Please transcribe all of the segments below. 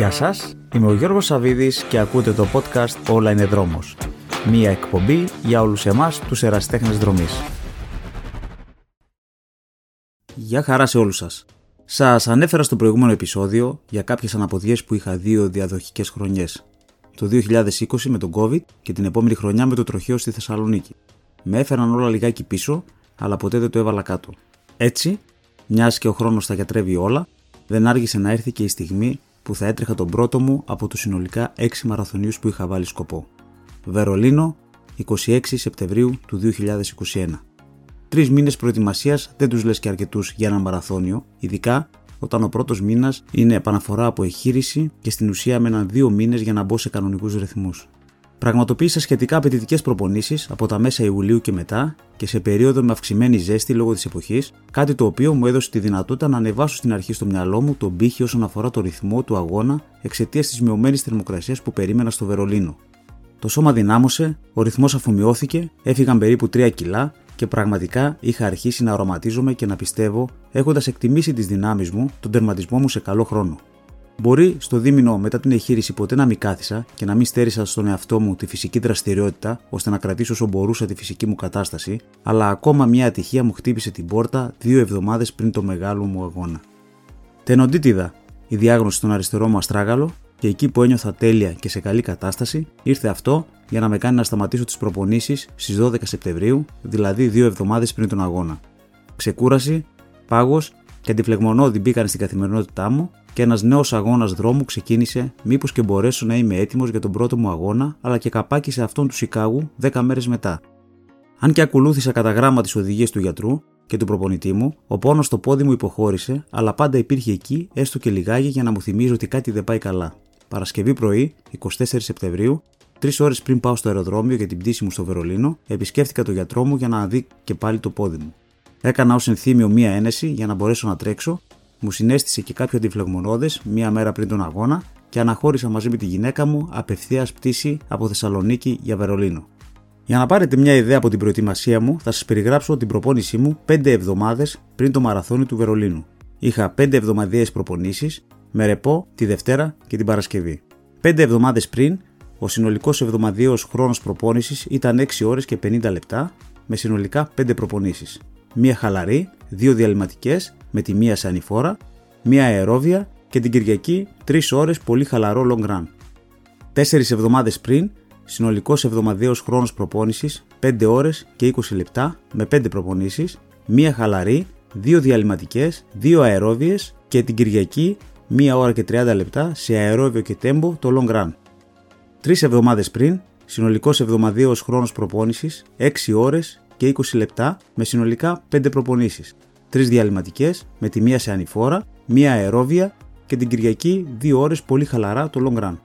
Γεια σας, είμαι ο Γιώργος Σαβίδης και ακούτε το podcast «Όλα είναι δρόμος». Μία εκπομπή για όλους εμάς τους εραστέχνες δρομής. Γεια χαρά σε όλους σας. Σας ανέφερα στο προηγούμενο επεισόδιο για κάποιες αναποδιές που είχα δύο διαδοχικές χρονιές. Το 2020 με τον COVID και την επόμενη χρονιά με το τροχαίο στη Θεσσαλονίκη. Με έφεραν όλα λιγάκι πίσω, αλλά ποτέ δεν το έβαλα κάτω. Έτσι, μιας και ο χρόνος τα γιατρεύει όλα, δεν άργησε να έρθει και η στιγμή που θα έτρεχα τον πρώτο μου από τους συνολικά 6 μαραθωνίους που είχα βάλει σκοπό. Βερολίνο, 26 Σεπτεμβρίου του 2021. Τρεις μήνες προετοιμασίας δεν τους λες και αρκετούς για ένα μαραθώνιο, ειδικά όταν ο πρώτος μήνας είναι επαναφορά από εγχείρηση και στην ουσία με έναν δύο μήνες για να μπω σε κανονικούς ρυθμούς. Πραγματοποίησα σχετικά απαιτητικές προπονήσεις από τα μέσα Ιουλίου και μετά και σε περίοδο με αυξημένη ζέστη λόγω της εποχής, κάτι το οποίο μου έδωσε τη δυνατότητα να ανεβάσω στην αρχή στο μυαλό μου τον πύχη όσον αφορά το ρυθμό του αγώνα εξαιτίας της μειωμένης θερμοκρασίας που περίμενα στο Βερολίνο. Το σώμα δυνάμωσε, ο ρυθμός αφομοιώθηκε, έφυγαν περίπου 3 κιλά και πραγματικά είχα αρχίσει να αρωματίζομαι και να πιστεύω, έχοντας εκτιμήσει τις δυνάμεις μου, τον τερματισμό μου σε καλό χρόνο. Μπορεί στο δίμηνο μετά την εγχείρηση ποτέ να μην κάθισα και να μην στέρισα στον εαυτό μου τη φυσική δραστηριότητα ώστε να κρατήσω όσο μπορούσα τη φυσική μου κατάσταση, αλλά ακόμα μια ατυχία μου χτύπησε την πόρτα δύο εβδομάδες πριν το μεγάλο μου αγώνα. Τενοντίτιδα, η διάγνωση στον αριστερό μου αστράγαλο και εκεί που ένιωθα τέλεια και σε καλή κατάσταση, ήρθε αυτό για να με κάνει να σταματήσω τις προπονήσεις στις 12 Σεπτεμβρίου, δηλαδή δύο εβδομάδες πριν τον αγώνα. Ξεκούραση, πάγος και αντιφλεγμονώδη μπήκαν στην καθημερινότητά μου και ένας νέος αγώνας δρόμου ξεκίνησε, μήπως και μπορέσω να είμαι έτοιμος για τον πρώτο μου αγώνα, αλλά και καπάκι σε αυτόν του Σικάγου 10 μέρες μετά. Αν και ακολούθησα κατά γράμμα τις οδηγίες του γιατρού και του προπονητή μου, ο πόνος στο πόδι μου υποχώρησε, αλλά πάντα υπήρχε εκεί, έστω και λιγάκι, για να μου θυμίζει ότι κάτι δεν πάει καλά. Παρασκευή πρωί, 24 Σεπτεμβρίου, τρεις ώρες πριν πάω στο αεροδρόμιο για την πτήση μου στο Βερολίνο, επισκέφτηκα τον γιατρό μου για να δει και πάλι το πόδι μου. Έκανα ως ενθύμιο μία ένεση για να μπορέσω να τρέξω μου συνέστησε και κάποιο αντιφλεγμονώδες μία μέρα πριν τον αγώνα και αναχώρησα μαζί με τη γυναίκα μου απευθείας πτήση από Θεσσαλονίκη για Βερολίνο. Για να πάρετε μια ιδέα από την προετοιμασία μου, θα σας περιγράψω την προπόνησή μου 5 εβδομάδες πριν το μαραθώνιο του Βερολίνου. Είχα 5 εβδομαδιαίες προπονήσεις με ρεπό τη Δευτέρα και την Παρασκευή. 5 εβδομάδες πριν, ο συνολικός εβδομαδιαίος χρόνος προπόνησης ήταν 6 ώρες και 50 λεπτά με συνολικά 5 προπονήσεις. Μία χαλαρή, δύο διαλυματικές με τη μία σε ανηφόρα, μία αερόβια και την Κυριακή 3 ώρες πολύ χαλαρό long run. 4 εβδομάδες πριν, συνολικός εβδομαδιαίος χρόνος προπόνησης 5 ώρες και 20 λεπτά με 5 προπονήσεις, μία χαλαρή, δύο διαλυματικές, δύο αερόβιες και την Κυριακή 1 ώρα και 30 λεπτά σε αερόβιο και τέμπο το long run. 3 εβδομάδες πριν, συνολικός εβδομαδιαίος χρόνος προπόνησης 6 ώρες και 20 λεπτά με συνολικά 5 προπονήσεις. 3 διαλυματικές με τη μία σε ανηφόρα, μία αερόβια και την Κυριακή 2 ώρες πολύ χαλαρά το long run.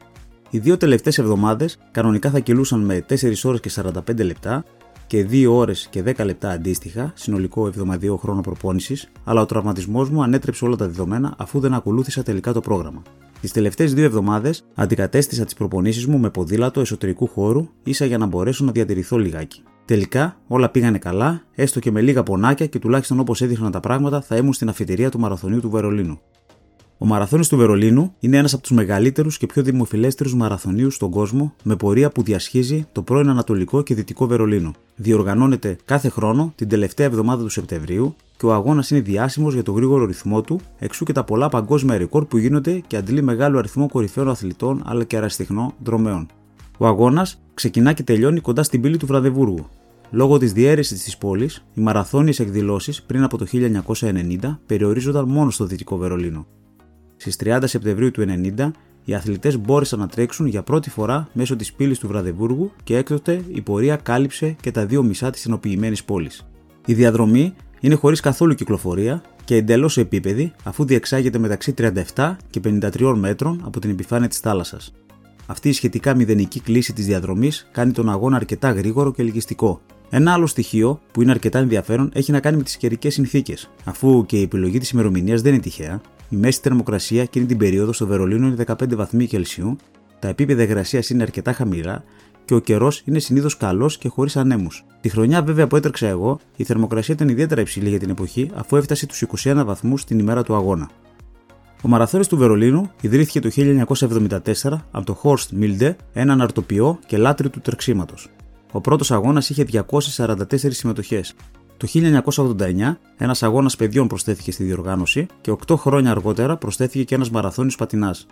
Οι δύο τελευταίες εβδομάδες κανονικά θα κυλούσαν με 4 ώρες και 45 λεπτά και 2 ώρες και 10 λεπτά αντίστοιχα, συνολικό εβδομαδιαίο χρόνο προπόνησης, αλλά ο τραυματισμός μου ανέτρεψε όλα τα δεδομένα αφού δεν ακολούθησα τελικά το πρόγραμμα. Τις τελευταίες δύο εβδομάδες αντικατέστησα τις προπονήσεις μου με ποδήλατο εσωτερικού χώρου, ίσα για να μπορέσω να διατηρηθώ λιγάκι. Τελικά όλα πήγανε καλά, έστω και με λίγα πονάκια και τουλάχιστον όπως έδειχναν τα πράγματα θα ήμουν στην αφιτηρία του μαραθωνίου του Βερολίνου. Ο Μαραθώνιος του Βερολίνου είναι ένας από τους μεγαλύτερους και πιο δημοφιλέστερους μαραθωνίους στον κόσμο, με πορεία που διασχίζει το πρώην Ανατολικό και Δυτικό Βερολίνο. Διοργανώνεται κάθε χρόνο την τελευταία εβδομάδα του Σεπτεμβρίου και ο αγώνας είναι διάσημος για το γρήγορο ρυθμό του, εξού και τα πολλά παγκόσμια ρεκόρ που γίνονται και αντλεί μεγάλο αριθμό κορυφαίων αθλητών αλλά και αραστιχνών δρομέων. Ο αγώνας ξεκινά και τελειώνει κοντά στην πύλη του Βραδεβούργου. Λόγω της διαίρεσης της πόλης, οι μαραθώνιες εκδηλώσεις πριν από το 1990 περιορίζονταν μόνο στο Δυτικό Βερολίνο. Στις 30 Σεπτεμβρίου του 1990, οι αθλητές μπόρεσαν να τρέξουν για πρώτη φορά μέσω της πύλης του Βραδεβούργου και έκτοτε η πορεία κάλυψε και τα δύο μισά της ενοποιημένης πόλης. Η διαδρομή είναι χωρίς καθόλου κυκλοφορία και εντελώς επίπεδη αφού διεξάγεται μεταξύ 37 και 53 μέτρων από την επιφάνεια της θάλασσας. Αυτή η σχετικά μηδενική κλίση της διαδρομής κάνει τον αγώνα αρκετά γρήγορο και ελκυστικό. Ένα άλλο στοιχείο που είναι αρκετά ενδιαφέρον έχει να κάνει με τις καιρικές συνθήκες. Αφού και η επιλογή της ημερομηνίας δεν είναι τυχαία, η μέση θερμοκρασία εκείνη την περίοδο στο Βερολίνο είναι 15 βαθμοί Κελσίου, τα επίπεδα υγρασίας είναι αρκετά χαμηλά και ο καιρός είναι συνήθως καλός και χωρίς ανέμους. Τη χρονιά βέβαια που έτρεξα εγώ, η θερμοκρασία ήταν ιδιαίτερα υψηλή για την εποχή αφού έφτασε τους 21 βαθμούς την ημέρα του αγώνα. Ο Μαραθώνιος του Βερολίνου ιδρύθηκε το 1974 από τον Χόρστ Μίλντε, έναν αρτοπιό και λάτρη του τρεξίματος. Ο πρώτος αγώνας είχε 244 συμμετοχές. Το 1989 ένας αγώνας παιδιών προσθέθηκε στη διοργάνωση και 8 χρόνια αργότερα προσθέθηκε και ένας μαραθώνιος πατινάς.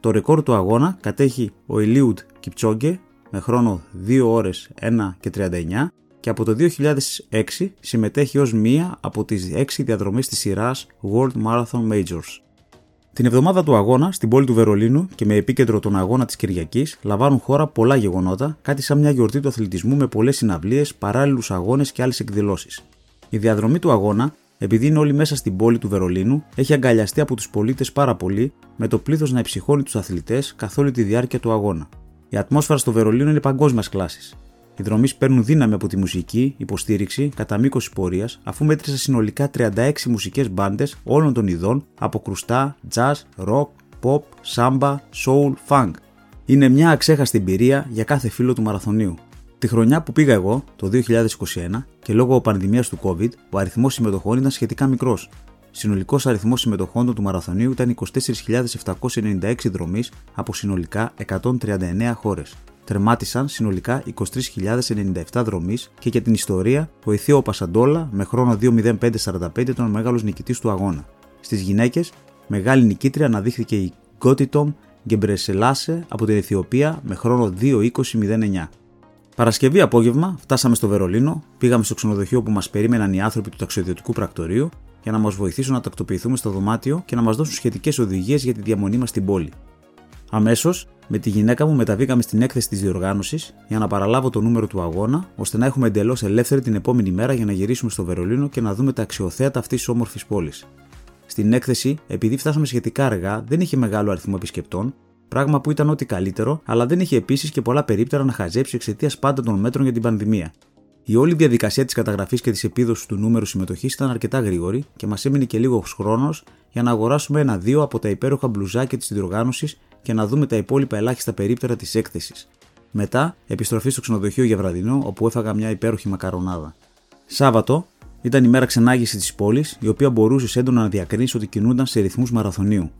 Το ρεκόρ του αγώνα κατέχει ο Ελίουτ Κιπτσόγκε με χρόνο 2 ώρες 1 και 39 και από το 2006 συμμετέχει ως μία από τις 6 διαδρομές της σειράς World Marathon Majors. Την εβδομάδα του αγώνα, στην πόλη του Βερολίνου και με επίκεντρο τον αγώνα της Κυριακής, λαμβάνουν χώρα πολλά γεγονότα, κάτι σαν μια γιορτή του αθλητισμού με πολλές συναυλίες, παράλληλους αγώνες και άλλες εκδηλώσεις. Η διαδρομή του αγώνα, επειδή είναι όλοι μέσα στην πόλη του Βερολίνου, έχει αγκαλιαστεί από τους πολίτες πάρα πολύ, με το πλήθος να υψυχώνει τους αθλητές καθ' όλη τη διάρκεια του αγώνα. Η ατμόσφαιρα στο Βερολίνο είναι παγκόσμιας κλάσης. Οι δρομείς παίρνουν δύναμη από τη μουσική υποστήριξη κατά μήκο τη πορείας, αφού μέτρησε συνολικά 36 μουσικές μπάντες όλων των ειδών από κρουστά, jazz, rock, pop, samba, soul, funk. Είναι μια αξέχαστη εμπειρία για κάθε φίλο του μαραθωνίου. Τη χρονιά που πήγα εγώ, το 2021, και λόγω πανδημίας του COVID, ο αριθμός συμμετοχών ήταν σχετικά μικρός. Συνολικός αριθμός συμμετοχών του μαραθωνίου ήταν 24.796 δρομείς από συνολικά 139 χώρες τερμάτισαν συνολικά 23.097 δρομή και για την ιστορία ο Αιθίο Πασαντόλα με χρόνο 2.0545 ήταν ο μεγάλος νικητής του αγώνα. Στις γυναίκες, μεγάλη νικήτρια αναδείχθηκε η Γκότιτομ Γκεμπρεσελάσε από την Αιθιοπία με χρόνο 2.2009. Παρασκευή απόγευμα φτάσαμε στο Βερολίνο, πήγαμε στο ξενοδοχείο που μας περίμεναν οι άνθρωποι του ταξιδιωτικού πρακτορείου για να μας βοηθήσουν να τακτοποιηθούμε στο δωμάτιο και να μας δώσουν σχετικές οδηγίες για τη διαμονή μας στην πόλη. Αμέσως, με τη γυναίκα μου μεταβήκαμε στην έκθεση της διοργάνωσης για να παραλάβω το νούμερο του αγώνα, ώστε να έχουμε εντελώς ελεύθερη την επόμενη μέρα για να γυρίσουμε στο Βερολίνο και να δούμε τα αξιοθέατα αυτής της όμορφης πόλης. Στην έκθεση, επειδή φτάσαμε σχετικά αργά, δεν είχε μεγάλο αριθμό επισκεπτών, πράγμα που ήταν ό,τι καλύτερο, αλλά δεν είχε επίσης και πολλά περίπτερα να χαζέψει εξαιτίας πάντα των μέτρων για την πανδημία. Η όλη διαδικασία της καταγραφής και της επίδοσης του νούμερου συμμετοχής ήταν αρκετά γρήγορη και μας έμεινε και λίγος χρόνος για να αγοράσουμε ένα-δύο από τα υπέροχα μπλουζάκια της διοργάνωσης και να δούμε τα υπόλοιπα ελάχιστα περίπτερα της έκθεσης. Μετά, επιστροφή στο ξενοδοχείο για βραδινό, όπου έφαγα μια υπέροχη μακαρονάδα. Σάββατο ήταν η μέρα ξενάγησης της πόλης, η οποία μπορούσε έντονα να διακρίνεις ότι κινούνταν σε ρυθμούς μαραθωνίου.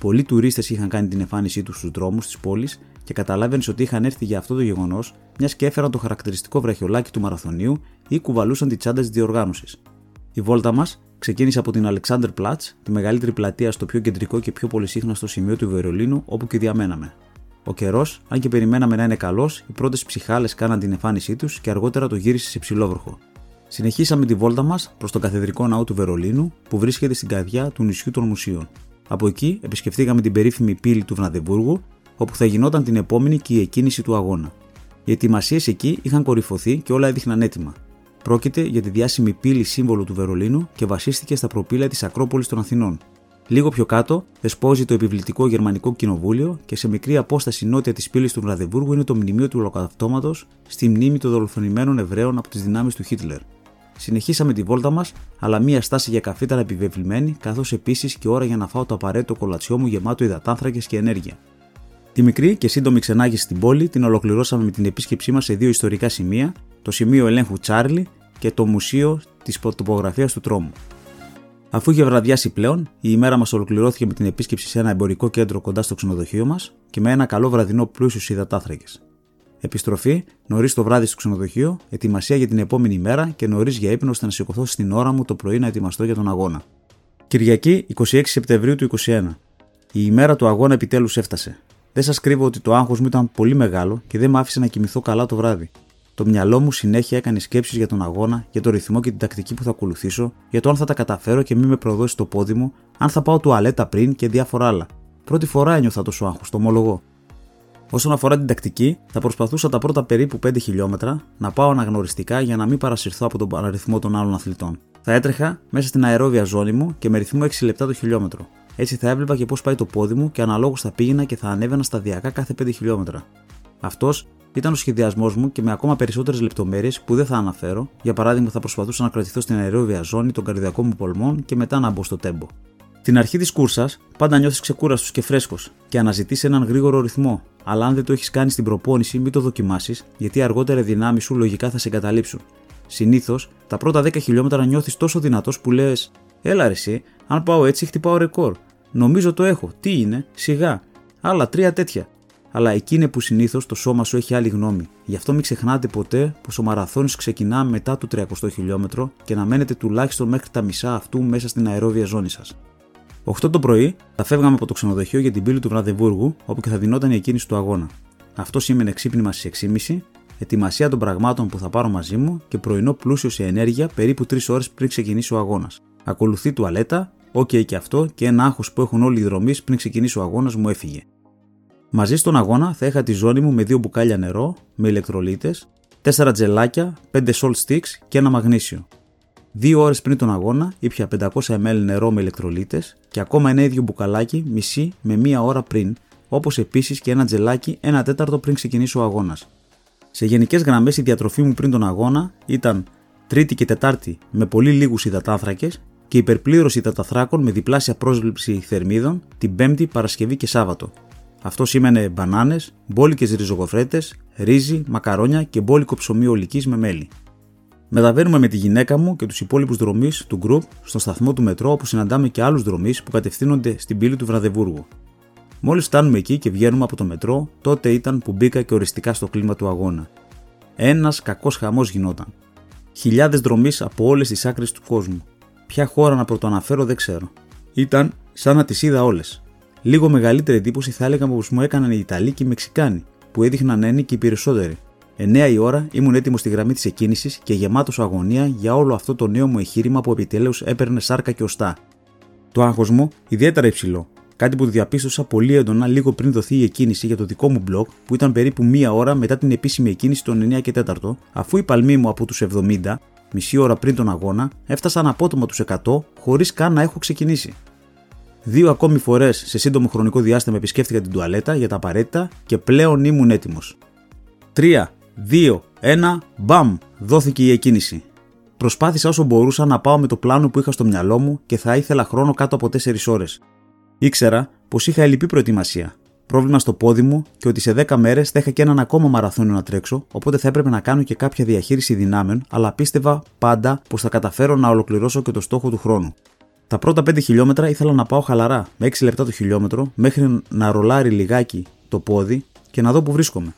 Πολλοί τουρίστες είχαν κάνει την εμφάνισή τους στους δρόμους της πόλης και καταλάβαινες ότι είχαν έρθει για αυτό το γεγονός, μιας και έφεραν το χαρακτηριστικό βραχιολάκι του μαραθωνίου ή κουβαλούσαν τη τσάντα της διοργάνωσης. Η βόλτα μας ξεκίνησε από την Alexanderplatz, τη μεγαλύτερη πλατεία στο πιο κεντρικό και πιο πολυσύχναστο σημείο του Βερολίνου, όπου και διαμέναμε. Ο καιρός, αν και περιμέναμε να είναι καλός, οι πρώτες ψυχάλες κάναν την εμφάνισή τους και αργότερα το γύρισε σε ψηλόβροχο. Συνεχίσαμε τη βόλτα μας προς τον καθεδρικό ναό του Βερολίνου, που βρίσκεται στην καρδιά του νησιού των μουσείων. Από εκεί επισκεφτήκαμε την περίφημη πύλη του Βραδεμβούργου, όπου θα γινόταν την επόμενη και η εκκίνηση του αγώνα. Οι ετοιμασίες εκεί είχαν κορυφωθεί και όλα έδειχναν έτοιμα. Πρόκειται για τη διάσημη πύλη σύμβολο του Βερολίνου και βασίστηκε στα προπύλα της Ακρόπολης των Αθηνών. Λίγο πιο κάτω δεσπόζει το επιβλητικό Γερμανικό Κοινοβούλιο και σε μικρή απόσταση νότια της πύλης του Βραδεβούργου είναι το μνημείο του Ολοκαυτώματο στη μνήμη των δολοφονημένων Εβραίων από τις δυνάμεις του Χίτλερ. Συνεχίσαμε τη βόλτα μας, αλλά μία στάση για καφέ ήταν επιβεβλημένη, καθώς επίσης και ώρα για να φάω το απαραίτητο κολατσιό μου γεμάτο υδατάνθρακες και ενέργεια. Τη μικρή και σύντομη ξενάγηση στην πόλη την ολοκληρώσαμε με την επίσκεψή μας σε δύο ιστορικά σημεία, το σημείο ελέγχου Τσάρλι και το μουσείο της τοπογραφία του τρόμου. Αφού είχε βραδιάσει πλέον, η ημέρα μας ολοκληρώθηκε με την επίσκεψη σε ένα εμπορικό κέντρο κοντά στο ξενοδοχείο μας και με ένα καλό βραδινό πλούσιο υδατάθρακες. Επιστροφή νωρίς το βράδυ στο ξενοδοχείο, ετοιμασία για την επόμενη μέρα και νωρίς για ύπνο ώστε να σηκωθώ στην ώρα μου το πρωί να ετοιμαστώ για τον αγώνα. Κυριακή 26 Σεπτεμβρίου του 2021. Η ημέρα του αγώνα επιτέλους έφτασε. Δεν σας κρύβω ότι το άγχος μου ήταν πολύ μεγάλο και δεν με άφησε να κοιμηθώ καλά το βράδυ. Το μυαλό μου συνέχεια έκανε σκέψεις για τον αγώνα, για το ρυθμό και την τακτική που θα ακολουθήσω, για το αν θα τα καταφέρω και μη με προδώσει το πόδι μου, αν θα πάω τουαλέτα πριν και διάφορα άλλα. Πρώτη φορά ένιωθα τόσο άγχο, το ομολογώ. Όσον αφορά την τακτική, θα προσπαθούσα τα πρώτα περίπου 5 χιλιόμετρα να πάω αναγνωριστικά για να μην παρασυρθώ από τον αριθμό των άλλων αθλητών. Θα έτρεχα μέσα στην αερόβια ζώνη μου και με ρυθμό 6 λεπτά το χιλιόμετρο. Έτσι θα έβλεπα και πώς πάει το πόδι μου και αναλόγως θα πήγαινα και θα ανέβαινα σταδιακά κάθε 5 χιλιόμετρα. Αυτός ήταν ο σχεδιασμός μου και με ακόμα περισσότερες λεπτομέρειες που δεν θα αναφέρω. Για παράδειγμα, θα προσπαθούσα να κρατηθώ στην αερόβια ζώνη των καρδιακών μου πολμών και μετά να μπω στο τέμπο. Την αρχή της κούρσας, πάντα νιώθεις ξεκούραστος και φρέσκος και αναζητείς έναν γρήγορο ρυθμό, αλλά αν δεν το έχεις κάνει στην προπόνηση, μην το δοκιμάσεις, γιατί αργότερα οι δυνάμεις σου λογικά θα σε εγκαταλείψουν. Συνήθως, τα πρώτα 10 χιλιόμετρα νιώθεις τόσο δυνατός που λες: Έλα ρε, εσύ, αν πάω έτσι, χτυπάω ρεκόρ. Νομίζω το έχω. Τι είναι, σιγά. Άλλα τρία τέτοια. Αλλά εκεί είναι που συνήθως το σώμα σου έχει άλλη γνώμη. Γι' αυτό μην ξεχνάτε ποτέ πως ο μαραθώνιο ξεκινά μετά το 300 χιλιόμετρο και να μένετε τουλάχιστον μέχρι τα μισά αυτού μέσα στην αερόβια ζώνη σας. 8 το πρωί θα φεύγαμε από το ξενοδοχείο για την πύλη του Βραδεβούργου, όπου και θα δινόταν η εκκίνηση του αγώνα. Αυτό σήμαινε ξύπνημα στις 6.30, ετοιμασία των πραγμάτων που θα πάρω μαζί μου και πρωινό πλούσιο σε ενέργεια περίπου 3 ώρες πριν ξεκινήσει ο αγώνας. Ακολουθεί τουαλέτα, OK και αυτό και ένα άγχος που έχουν όλοι οι δρομείς πριν ξεκινήσει ο αγώνας μου έφυγε. Μαζί στον αγώνα θα είχα τη ζώνη μου με δύο μπουκάλια νερό, με ηλεκτρολίτες, 4 τζελάκια, 5 salt sticks και ένα μαγνήσιο. Δύο ώρες πριν τον αγώνα ήπια 500 ml νερό με ηλεκτρολίτες και ακόμα ένα ίδιο μπουκαλάκι μισή με μία ώρα πριν, όπως επίσης και ένα τζελάκι ένα τέταρτο πριν ξεκινήσει ο αγώνας. Σε γενικές γραμμές η διατροφή μου πριν τον αγώνα ήταν Τρίτη και Τετάρτη με πολύ λίγους υδατάνθρακες και υπερπλήρωση υδαταθράκων με διπλάσια πρόσληψη θερμίδων την Πέμπτη, Παρασκευή και Σάββατο. Αυτό σήμαινε μπανάνες, μπόλικε ριζογοφρέτε, ρύζι, μακαρόνια και μπόλικο ψωμί ολικής με μέλι. Μεταβαίνουμε με τη γυναίκα μου και τους υπόλοιπους δρομή του γκρουπ στο σταθμό του μετρό όπου συναντάμε και άλλους δρομή που κατευθύνονται στην πύλη του Βραδεβούργου. Μόλις φτάνουμε εκεί και βγαίνουμε από το μετρό, τότε ήταν που μπήκα και οριστικά στο κλίμα του αγώνα. Ένας κακός χαμός γινόταν. Χιλιάδες δρομή από όλες τις άκρες του κόσμου. Ποια χώρα να πρωτοαναφέρω δεν ξέρω. Ήταν σαν να τις είδα όλες. Λίγο μεγαλύτερη εντύπωση θα έλεγα πω μου έκαναν οι Ιταλοί και οι Μεξικάνοι, που έδειχναν να είναι και οι περισσότεροι. 9 η ώρα ήμουν έτοιμος στη γραμμή της εκκίνησης και γεμάτος αγωνία για όλο αυτό το νέο μου εγχείρημα που επιτέλους έπαιρνε σάρκα και οστά. Το άγχος μου ιδιαίτερα υψηλό, κάτι που διαπίστωσα πολύ έντονα λίγο πριν δοθεί η εκκίνηση για το δικό μου blog που ήταν περίπου μία ώρα μετά την επίσημη εκκίνηση των 9 και 4, αφού η παλμή μου από τους 70, μισή ώρα πριν τον αγώνα, έφτασαν απότομα τους 100 χωρίς καν να έχω ξεκινήσει. Δύο ακόμη φορές σε σύντομο χρονικό διάστημα επισκέφτηκα την τουαλέτα για τα απαραίτητα και πλέον ήμουν έτοιμος. 3, 2, 1, μπαμ, δόθηκε η εκκίνηση. Προσπάθησα όσο μπορούσα να πάω με το πλάνο που είχα στο μυαλό μου και θα ήθελα χρόνο κάτω από 4 ώρες. Ήξερα πως είχα ελλειπή προετοιμασία, πρόβλημα στο πόδι μου και ότι σε 10 μέρες θα είχα και έναν ακόμα μαραθώνιο να τρέξω, οπότε θα έπρεπε να κάνω και κάποια διαχείριση δυνάμεων, αλλά πίστευα πάντα πως θα καταφέρω να ολοκληρώσω και το στόχο του χρόνου. Τα πρώτα 5 χιλιόμετρα ήθελα να πάω χαλαρά, με 6 λεπτά το χιλιόμετρο, μέχρι να ρολάρει λιγάκι το πόδι και να δω που βρίσκομαι.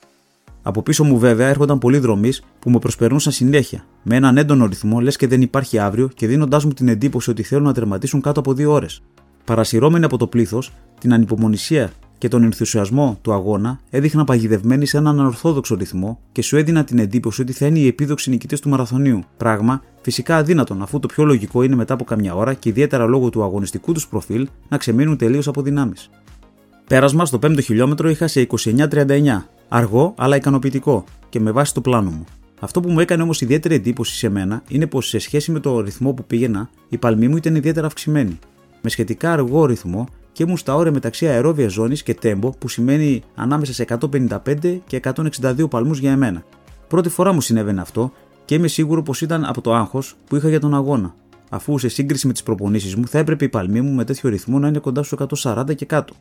Από πίσω μου, βέβαια, έρχονταν πολλοί δρομείς που με προσπερνούσαν συνέχεια, με έναν έντονο ρυθμό, λες και δεν υπάρχει αύριο και δίνοντάς μου την εντύπωση ότι θέλουν να τερματίσουν κάτω από 2 ώρες. Παρασυρώμενοι από το πλήθος, την ανυπομονησία και τον ενθουσιασμό του αγώνα έδειχναν παγιδευμένοι σε έναν ανορθόδοξο ρυθμό και σου έδιναν την εντύπωση ότι θα είναι οι επίδοξοι νικητές του μαραθωνίου. Πράγμα φυσικά αδύνατον, αφού το πιο λογικό είναι μετά από καμιά ώρα και ιδιαίτερα λόγω του αγωνιστικού τους προφίλ να ξεμείνουν τελείως από δυνάμεις. Πέρασμα στο 5ο χιλιόμετρο είχα σε 29-39, αργό αλλά ικανοποιητικό και με βάση το πλάνο μου. Αυτό που μου έκανε όμως ιδιαίτερη εντύπωση σε μένα είναι πως σε σχέση με το ρυθμό που πήγαινα, η παλμή μου ήταν ιδιαίτερα αυξημένη. Με σχετικά αργό ρυθμό και ήμουν στα όρια μεταξύ αερόβια ζώνης και τέμπο, που σημαίνει ανάμεσα σε 155 και 162 παλμούς για εμένα. Πρώτη φορά μου συνέβαινε αυτό και είμαι σίγουρο πως ήταν από το άγχος που είχα για τον αγώνα, αφού σε σύγκριση με τις προπονήσεις μου θα έπρεπε η παλμή μου με τέτοιο ρυθμό να είναι κοντά στους 140 και κάτω.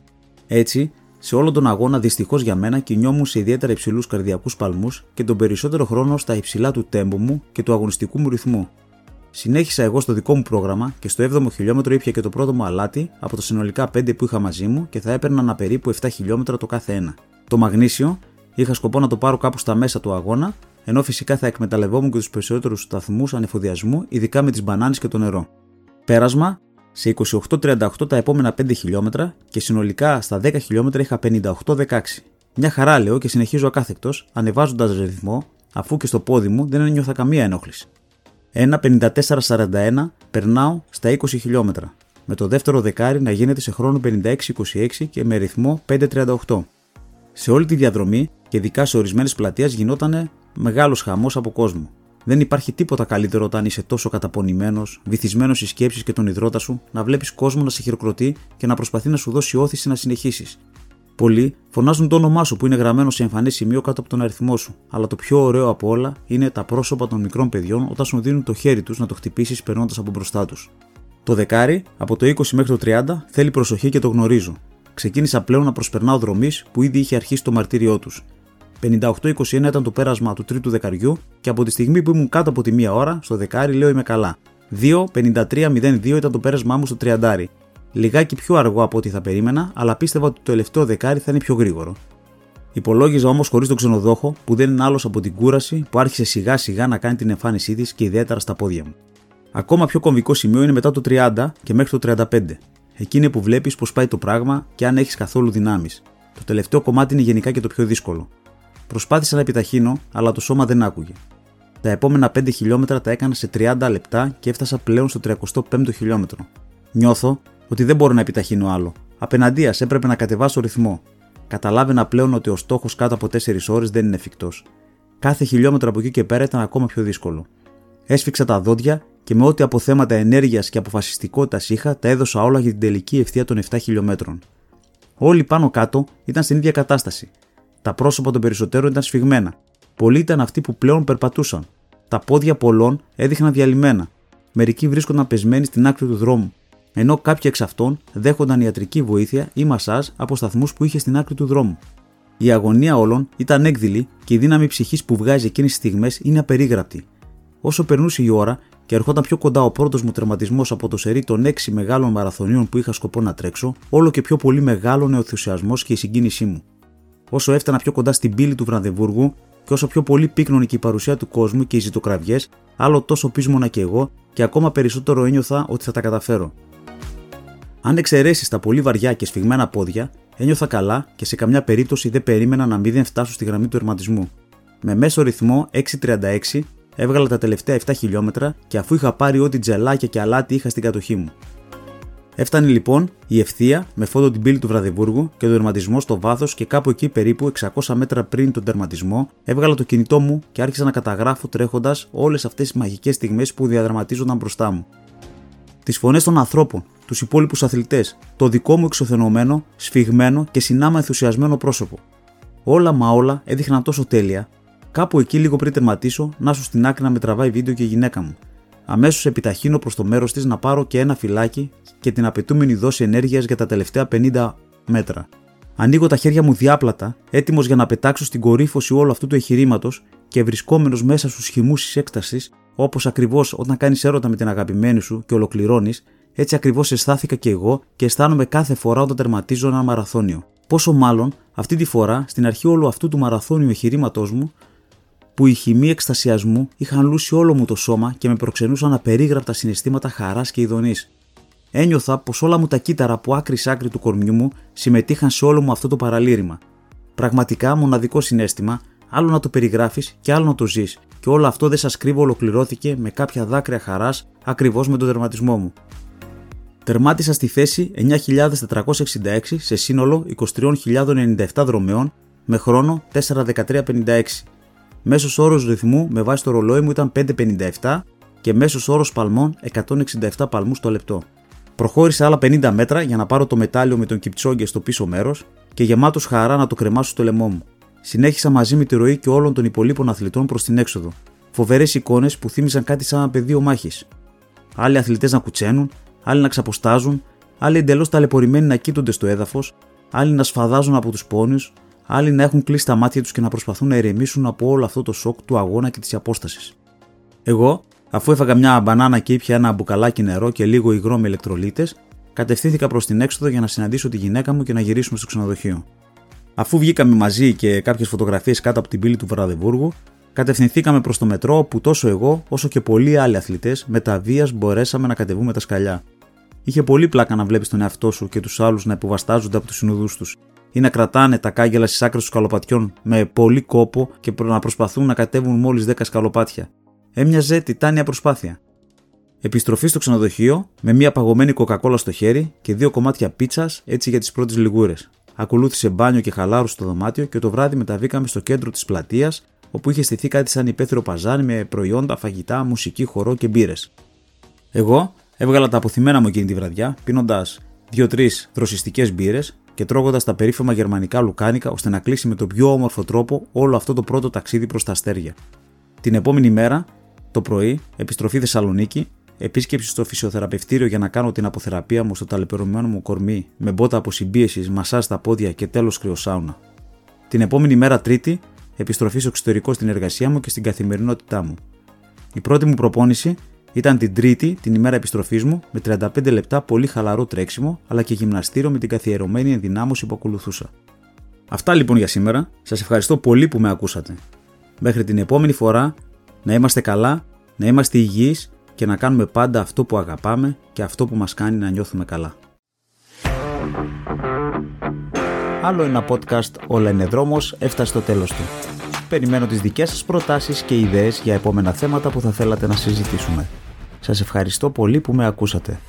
Έτσι, σε όλο τον αγώνα δυστυχώς για μένα κινιόμουν σε ιδιαίτερα υψηλούς καρδιακούς παλμούς και τον περισσότερο χρόνο στα υψηλά του τέμπου μου και του αγωνιστικού μου ρυθμού. Συνέχισα εγώ στο δικό μου πρόγραμμα και στο 7ο χιλιόμετρο ήπια και το πρώτο μου αλάτι από τα συνολικά 5 που είχα μαζί μου και θα έπαιρνα περίπου 7 χιλιόμετρα το κάθε ένα. Το μαγνήσιο είχα σκοπό να το πάρω κάπου στα μέσα του αγώνα, ενώ φυσικά θα εκμεταλλευόμουν και τους περισσότερους σταθμούς ανεφοδιασμού, ειδικά με τις μπανάνες και το νερό. Πέρασμα σε 28-38 τα επόμενα 5 χιλιόμετρα και συνολικά στα 10 χιλιόμετρα είχα 58-16. Μια χαρά λέω και συνεχίζω ακάθεκτος, ανεβάζοντας ρυθμό, αφού και στο πόδι μου δεν ένιωθα καμία ενόχληση. Ένα 54-41 περνάω στα 20 χιλιόμετρα, με το δεύτερο δεκάρι να γίνεται σε χρόνο 56-26 και με ρυθμό 5-38. Σε όλη τη διαδρομή και ειδικά σε ορισμένες πλατείες γινόταν μεγάλος χαμός από κόσμο. Δεν υπάρχει τίποτα καλύτερο όταν είσαι τόσο καταπονημένος, βυθισμένος στις σκέψεις και τον υδρότα σου, να βλέπεις κόσμο να σε χειροκροτεί και να προσπαθεί να σου δώσει όθηση να συνεχίσεις. Πολλοί φωνάζουν το όνομά σου που είναι γραμμένο σε εμφανέ σημείο κάτω από τον αριθμό σου, αλλά το πιο ωραίο από όλα είναι τα πρόσωπα των μικρών παιδιών όταν σου δίνουν το χέρι τους να το χτυπήσεις περνώντας από μπροστά τους. Το δεκάρι, από το 20 μέχρι το 30, θέλει προσοχή και το γνωρίζω. Ξεκίνησα πλέον να προσπερνάω δρομής που ήδη είχε αρχίσει το μαρτύριό τους. 58-21 ήταν το πέρασμα του τρίτου δεκαριού και από τη στιγμή που ήμουν κάτω από τη μία ώρα, στο δεκάρι λέω είμαι καλά. 2-53-02 ήταν το πέρασμά μου στο τριαντάρι. Λιγάκι πιο αργό από ό,τι θα περίμενα, αλλά πίστευα ότι το τελευταίο δεκάρι θα είναι πιο γρήγορο. Υπολόγιζα όμως χωρίς τον ξενοδόχο που δεν είναι άλλος από την κούραση που άρχισε σιγά σιγά να κάνει την εμφάνισή της και ιδιαίτερα στα πόδια μου. Ακόμα πιο κομβικό σημείο είναι μετά το 30 και μέχρι το 35. Εκείνη που βλέπεις πώς πάει το πράγμα και αν έχεις καθόλου δυνάμεις. Το τελευταίο κομμάτι είναι γενικά και το πιο δύσκολο. Προσπάθησα να επιταχύνω, αλλά το σώμα δεν άκουγε. Τα επόμενα 5 χιλιόμετρα τα έκανα σε 30 λεπτά και έφτασα πλέον στο 35ο χιλιόμετρο. Νιώθω ότι δεν μπορώ να επιταχύνω άλλο. Απέναντία έπρεπε να κατεβάσω ρυθμό. Καταλάβαινα πλέον ότι ο στόχος κάτω από 4 ώρες δεν είναι εφικτός. Κάθε χιλιόμετρο από εκεί και πέρα ήταν ακόμα πιο δύσκολο. Έσφιξα τα δόντια και με ό,τι αποθέματα ενέργειας και αποφασιστικότητας είχα, τα έδωσα όλα για την τελική ευθεία των 7 χιλιόμετρων. Όλοι πάνω κάτω ήταν στην ίδια κατάσταση. Τα πρόσωπα των περισσότερων ήταν σφιγμένα. Πολλοί ήταν αυτοί που πλέον περπατούσαν. Τα πόδια πολλών έδειχναν διαλυμένα. Μερικοί βρίσκονταν πεσμένοι στην άκρη του δρόμου, ενώ κάποιοι εξ αυτών δέχονταν ιατρική βοήθεια ή μασάζ από σταθμούς που είχε στην άκρη του δρόμου. Η αγωνία όλων ήταν έκδηλη και η δύναμη ψυχής που βγάζει εκείνες τις στιγμές είναι απερίγραπτη. Όσο περνούσε η ώρα και ερχόταν πιο κοντά ο πρώτος μου τερματισμός από το σερί των 6 μεγάλων μαραθωνίων που είχα σκοπό να τρέξω, όλο και πιο πολύ μεγάλωνε ο ενθουσιασμός και η συγκίνησή μου. Όσο έφτανα πιο κοντά στην πύλη του Βρανδεβούργου και όσο πιο πολύ πύκνωνε και η παρουσία του κόσμου και οι ζητοκραυγές, άλλο τόσο πείσμονα και εγώ και ακόμα περισσότερο ένιωθα ότι θα τα καταφέρω. Αν εξαιρέσεις τα πολύ βαριά και σφιγμένα πόδια, ένιωθα καλά και σε καμιά περίπτωση δεν περίμενα να μην φτάσω στη γραμμή του ερματισμού. Με μέσο ρυθμό 6.36 έβγαλα τα τελευταία 7 χιλιόμετρα και αφού είχα πάρει ό,τι τζελάκια και αλάτι είχα στην κατοχή μου. Έφτανε λοιπόν η ευθεία με φόντο την πύλη του Βραδεβούργου και το τερματισμό στο βάθος και κάπου εκεί περίπου 600 μέτρα πριν τον τερματισμό έβγαλα το κινητό μου και άρχισα να καταγράφω τρέχοντας όλες αυτές τις μαγικές στιγμές που διαδραματίζονταν μπροστά μου. Τις φωνές των ανθρώπων, τους υπόλοιπους αθλητές, το δικό μου εξωθενωμένο, σφιγμένο και συνάμα ενθουσιασμένο πρόσωπο. Όλα μα όλα έδειχναν τόσο τέλεια, κάπου εκεί λίγο πριν τερματίσω να σου στην άκρη να με τραβάει βίντεο και η γυναίκα μου. Αμέσως επιταχύνω προς το μέρος της να πάρω και ένα φυλάκι και την απαιτούμενη δόση ενέργειας για τα τελευταία 50 μέτρα. Ανοίγω τα χέρια μου διάπλατα, έτοιμος για να πετάξω στην κορύφωση όλου αυτού του εγχειρήματος και βρισκόμενος μέσα στους χυμούς της έκτασης, όπως ακριβώς όταν κάνεις έρωτα με την αγαπημένη σου και ολοκληρώνεις, έτσι ακριβώς αισθάθηκα και εγώ και αισθάνομαι κάθε φορά όταν τερματίζω ένα μαραθώνιο. Πόσο μάλλον αυτή τη φορά, στην αρχή όλου αυτού του μαραθώνιου εγχειρήματός μου, που οι χυμοί εκστασιασμού είχαν λούσει όλο μου το σώμα και με προξενούσαν απερίγραπτα συναισθήματα χαράς και ειδονής. Ένιωθα πως όλα μου τα κύτταρα από άκρη σ' άκρη του κορμιού μου συμμετείχαν σε όλο μου αυτό το παραλήρημα. Πραγματικά μοναδικό συνέστημα, άλλο να το περιγράφεις και άλλο να το ζεις, και όλο αυτό δεν σας κρύβω ολοκληρώθηκε με κάποια δάκρυα χαράς ακριβώς με τον τερματισμό μου. Τερμάτισα στη θέση 9.466 σε σύνολο 23.097 δρομέων με χρόνο 4.1356 Μέσος όρος ρυθμού με βάση το ρολόι μου ήταν 5,57 και μέσος όρος παλμών 167 παλμούς το λεπτό. Προχώρησα άλλα 50 μέτρα για να πάρω το μετάλλιο με τον Κιπτσόγκε στο πίσω μέρος και γεμάτος χαρά να το κρεμάσω στο λαιμό μου. Συνέχισα μαζί με τη ροή και όλων των υπολείπων αθλητών προς την έξοδο. Φοβερές εικόνες που θύμιζαν κάτι σαν ένα πεδίο μάχης. Άλλοι αθλητές να κουτσένουν, άλλοι να ξαποστάζουν, άλλοι εντελώς ταλαιπωρημένοι να κοίτονται στο έδαφος, άλλοι να σφαδάζουν από τους πόνιους, άλλοι να έχουν κλείσει τα μάτια τους και να προσπαθούν να ηρεμήσουν από όλο αυτό το σοκ του αγώνα και της απόστασης. Εγώ, αφού έφαγα μια μπανάνα και ήπια ένα μπουκαλάκι νερό και λίγο υγρό με ηλεκτρολίτες, κατευθύνθηκα προς την έξοδο για να συναντήσω τη γυναίκα μου και να γυρίσουμε στο ξενοδοχείο. Αφού βγήκαμε μαζί και κάποιες φωτογραφίες κάτω από την πύλη του Βραδεβούργου, κατευθυνθήκαμε προς το μετρό όπου τόσο εγώ όσο και πολλοί άλλοι αθλητές με τα βίας μπορέσαμε να κατεβούμε τα σκαλιά. Είχε πολύ πλάκα να βλέπεις τον εαυτό σου και τους άλλους να υποβαστάζονται από τους συνοδούς τους ή να κρατάνε τα κάγκελα στις άκρες του σκαλοπατιών με πολύ κόπο και να προσπαθούν να κατέβουν μόλις 10 σκαλοπάτια. Έμοιαζε τιτάνια προσπάθεια. Επιστροφή στο ξενοδοχείο με μια παγωμένη κοκακόλα στο χέρι και δύο κομμάτια πίτσας έτσι για τις πρώτες λιγούρες. Ακολούθησε μπάνιο και χαλάρωση στο δωμάτιο και το βράδυ μεταβήκαμε στο κέντρο της πλατείας όπου είχε στηθεί κάτι σαν υπαίθριο παζάρι με προϊόντα, φαγητά, μουσική, χορό και μπύρες. Εγώ έβγαλα τα αποθυμένα μου εκείνη τη βραδιά πίνοντας δύο-τρεις δροσιστικές μπύρες και τρώγοντας τα περίφημα γερμανικά λουκάνικα ώστε να κλείσει με τον πιο όμορφο τρόπο όλο αυτό το πρώτο ταξίδι προς τα αστέρια. Την επόμενη μέρα, το πρωί, επιστροφή Θεσσαλονίκη, επίσκεψη στο φυσιοθεραπευτήριο για να κάνω την αποθεραπεία μου στο ταλαιπωρημένο μου κορμί με μπότα αποσυμπίεσης, μασά στα πόδια και τέλος κρυοσάουνα. Την επόμενη μέρα, Τρίτη, επιστροφή στο εξωτερικό στην εργασία μου και στην καθημερινότητά μου. Η πρώτη μου προπόνηση Ήταν την Τρίτη, την ημέρα επιστροφής μου, με 35 λεπτά πολύ χαλαρό τρέξιμο, αλλά και γυμναστήριο με την καθιερωμένη ενδυνάμωση που ακολουθούσα. Αυτά λοιπόν για σήμερα. Σας ευχαριστώ πολύ που με ακούσατε. Μέχρι την επόμενη φορά, να είμαστε καλά, να είμαστε υγιείς και να κάνουμε πάντα αυτό που αγαπάμε και αυτό που μας κάνει να νιώθουμε καλά. Άλλο ένα podcast «Όλα είναι δρόμος» έφτασε στο τέλος του. Περιμένω τις δικές σας προτάσεις και ιδέες για επόμενα θέματα που θα θέλατε να συζητήσουμε. Σας ευχαριστώ πολύ που με ακούσατε.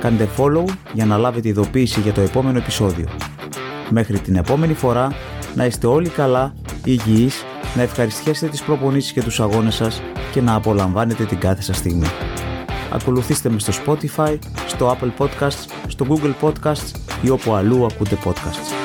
Κάντε follow για να λάβετε ειδοποίηση για το επόμενο επεισόδιο. Μέχρι την επόμενη φορά, να είστε όλοι καλά, υγιείς, να ευχαριστιέσετε τις προπονήσεις και τους αγώνες σας και να απολαμβάνετε την κάθε σας στιγμή. Ακολουθήστε με στο Spotify, στο Apple Podcasts, στο Google Podcasts ή όπου αλλού ακούτε podcasts.